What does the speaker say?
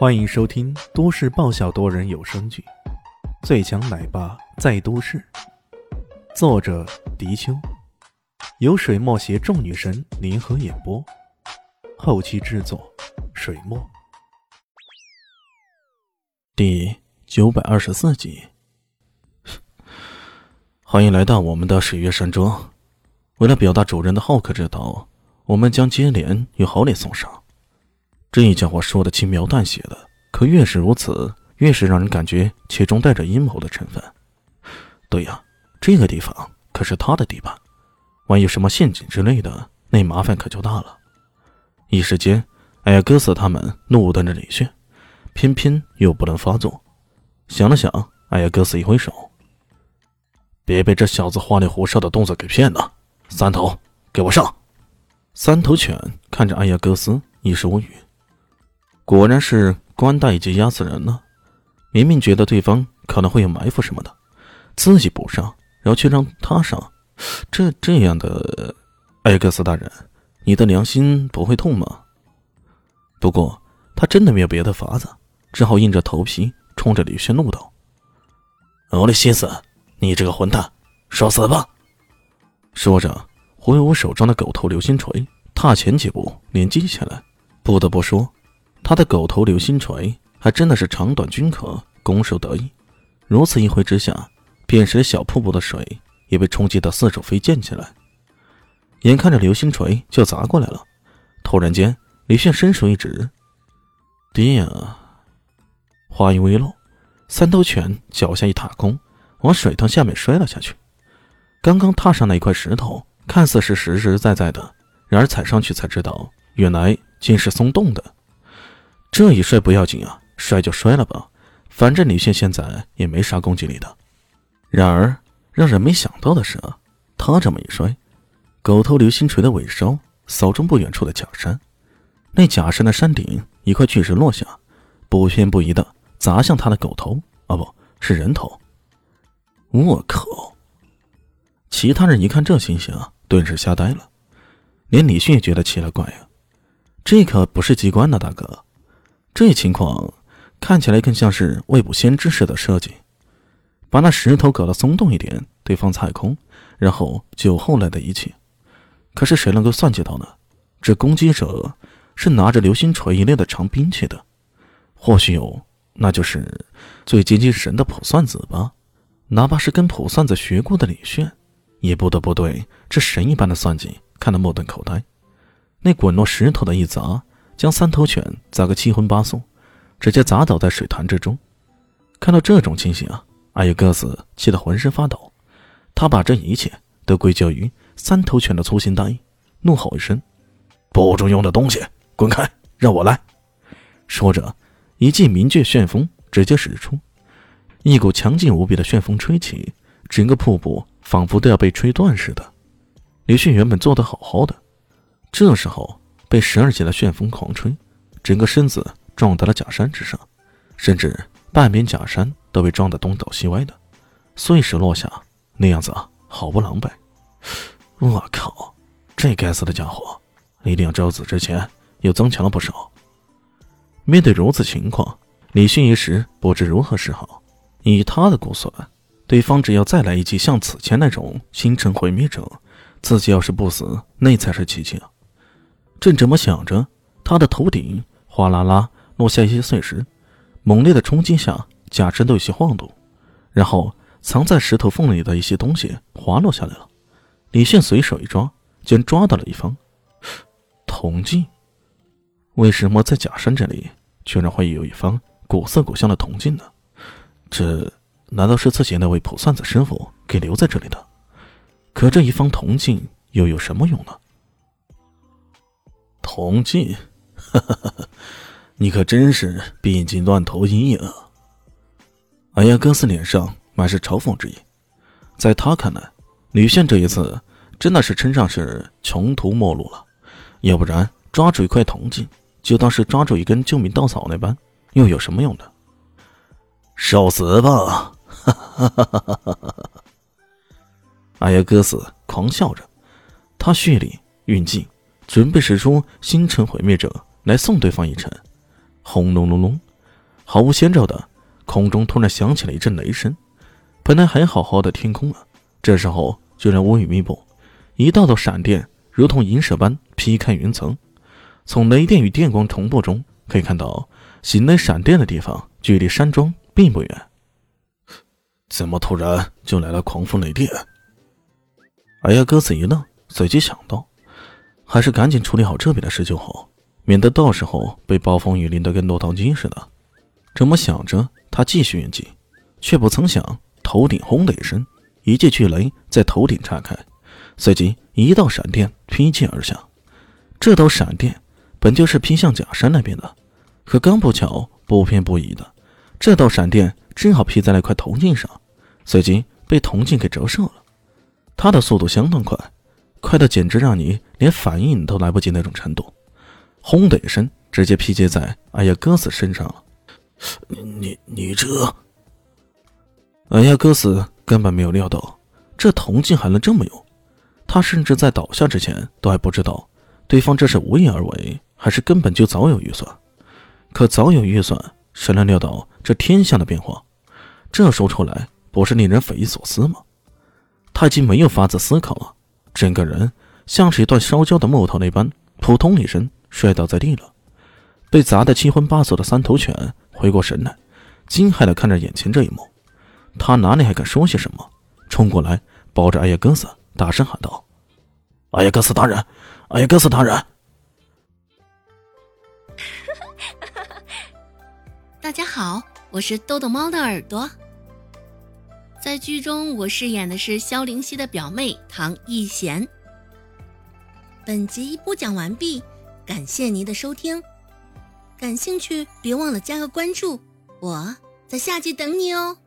欢迎收听都市爆笑多人有声剧《最强奶爸在都市》，作者：迪秋，由水墨携众女神联合演播，后期制作：水墨。第九百二十四集，欢迎来到我们的水月山庄。为了表达主人的好客之道，我们将接连与好礼送上。这一家伙说的轻描淡写的，可越是如此，越是让人感觉其中带着阴谋的成分。对呀，这个地方可是他的地盘，万一什么陷阱之类的，那麻烦可就大了。一时间，艾亚哥斯他们怒瞪着李炫，偏偏又不能发作。想了想，艾亚哥斯一挥手：“别被这小子花里胡哨的动作给骗了。三头，给我上！”三头犬看着艾亚哥斯，一时无语。果然是官大一级压死人了。明明觉得对方可能会有埋伏什么的，自己不上，然后却让他上，这这样的，艾克斯大人，你的良心不会痛吗？不过他真的没有别的法子，只好硬着头皮冲着李轩怒道：“欧利西斯，你这个混蛋，受死吧！”说着，挥舞手中的狗头流星锤，踏前几步连击起来。不得不说。他的狗头流星锤还真的是长短均可，攻守得宜。如此一挥之下，便是小瀑布的水也被冲击得四处飞溅起来。眼看着流星锤就砸过来了，突然间，李炫伸手一指：“爹啊！”话音未落，三头犬脚下一踏空，往水塘下面摔了下去。刚刚踏上那一块石头，看似是实实在在的，然而踩上去才知道，原来竟是松动的。这一摔不要紧啊，摔就摔了吧，反正李炫现在也没啥攻击力的。然而让人没想到的是啊，他这么一摔，狗头流星锤的尾梢扫中不远处的假山，那假山的山顶一块巨石落下，不偏不倚的砸向他的狗头啊，不是人头。我靠！其他人一看这情形，顿时吓呆了，连李迅也觉得奇了怪啊，这可不是机关呐，大哥。这情况看起来更像是未卜先知式的设计，把那石头搞得松动一点，对方踩空，然后就后来的一切。可是谁能够算计到呢？这攻击者是拿着流星锤一类的长兵器的，或许有，那就是最接近神的卜算子吧。哪怕是跟卜算子学过的李炫，也不得不对这神一般的算计看得目瞪口呆。那滚落石头的一砸。将三头犬砸个七荤八素，直接砸倒在水潭之中。看到这种情形啊，阿尤哥斯气得浑身发抖。他把这一切都归咎于三头犬的粗心大意，怒吼一声：“不中用的东西，滚开！让我来！”说着，一记明倔旋风直接使出，一股强劲无比的旋风吹起，整个瀑布仿佛都要被吹断似的。李迅原本坐得好好的，这时候。被十二级的旋风狂吹，整个身子撞到了假山之上，甚至半边假山都被撞得东倒西歪的，碎石落下，那样子啊，好不狼狈。我靠，这该死的家伙，一定要招子之前又增强了不少。面对如此情况，李迅一时不知如何是好。以他的估算，对方只要再来一记像此前那种星辰毁灭者，自己要是不死，那才是奇迹啊！正这么想着，他的头顶哗啦啦落下一些碎石，猛烈的冲击下，假山都有些晃动，然后藏在石头缝里的一些东西滑落下来了。李现随手一抓，竟抓到了一方铜镜。为什么在假山这里居然会有一方古色古香的铜镜呢？这难道是自己那位卜算子师傅给留在这里的？可这一方铜镜又有什么用呢？铜镜，你可真是病急乱投医啊！阿亚哥斯脸上满是嘲讽之意，在他看来，吕宪这一次真的是称上是穷途末路了，要不然抓住一块铜镜，就当是抓住一根救命稻草那般，又有什么用呢？受死吧！哈哈哈哈哈哈！艾亚哥斯狂笑着，他蓄力运劲。准备使出星辰毁灭者来送对方一程，轰隆隆隆，毫无先兆的，空中突然响起了一阵雷声。本来还好好的天空啊，这时候居然乌云密布，一道道闪电如同银蛇般劈开云层。从雷电与电光同步中可以看到，形雷闪电的地方距离山庄并不远。怎么突然就来了狂风雷电？哎呀，哥子一愣，随即想到，还是赶紧处理好这边的事就好，免得到时候被暴风雨淋得跟落汤鸡似的。这么想着，他继续运镜，却不曾想。头顶轰的一声，一记巨雷在头顶炸开，随即一道闪电劈剑而下。这道闪电本就是劈向假山那边的，可刚不巧不偏不倚的，这道闪电正好劈在了一块铜镜上，随即被铜镜给折射了。它的速度相当快，快的简直让你连反应都来不及那种程度。轰的一声，直接劈接在艾亚戈斯身上了。你你这……艾亚戈斯根本没有料到这铜镜还能这么用，他甚至在倒下之前都还不知道对方这是无意而为，还是根本就早有预算。可早有预算，谁能料到这天象的变化？这说出来不是令人匪夷所思吗？他已经没有法子思考了，整个人像是一段烧焦的木头那般，扑通一声摔倒在地了。被砸得七荤八素的三头犬回过神来，惊骇地看着眼前这一幕。他哪里还敢说些什么？冲过来，抱着艾亚戈斯，大声喊道：“艾亚戈斯大人，艾亚戈斯大人！” 大家好，我是豆豆猫的耳朵。在剧中，我饰演的是萧灵溪的表妹唐艺贤。本集播讲完毕，感谢您的收听。感兴趣，别忘了加个关注，我在下集等你哦。